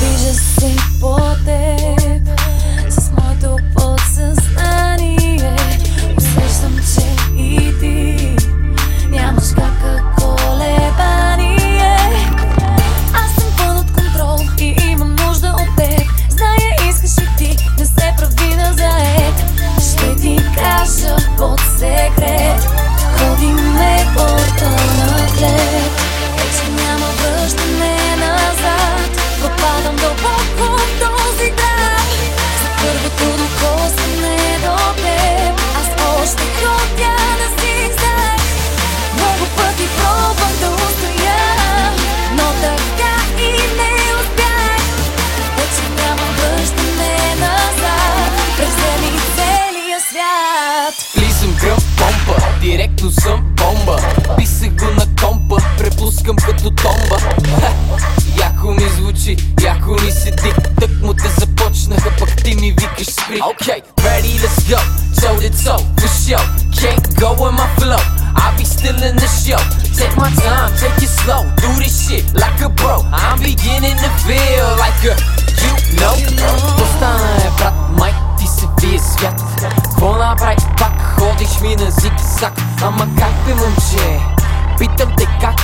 Vive sem poder. Като съм бомба. Писах го на компа, препускам като томба. Ха, Яко ми звучи, яко ми седи. Тък му те започнаха, пък ти ми викаш спри Okay, рюкзак Ама как бе момче? Питам те как?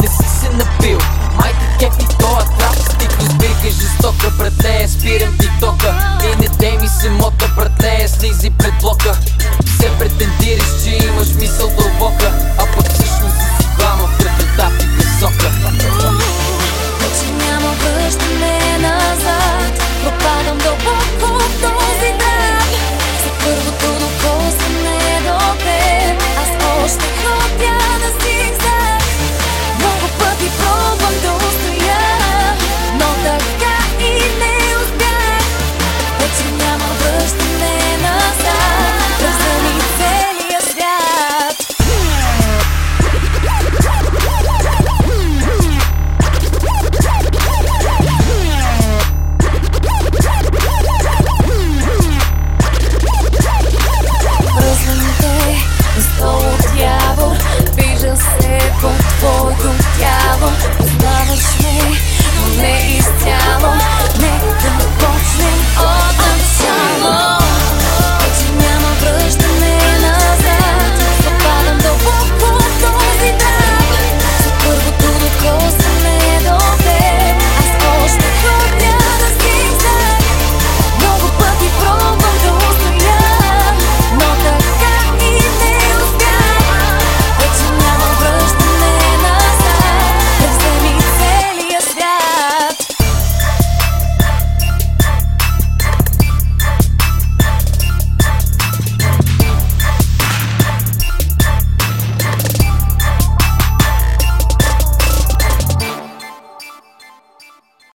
Не си се напил Майка кефи тоя трап Ти разбирка жестока Пред спирам ти тока И не дей ми се мота Пред слизи пред блока Се претендираш, че имаш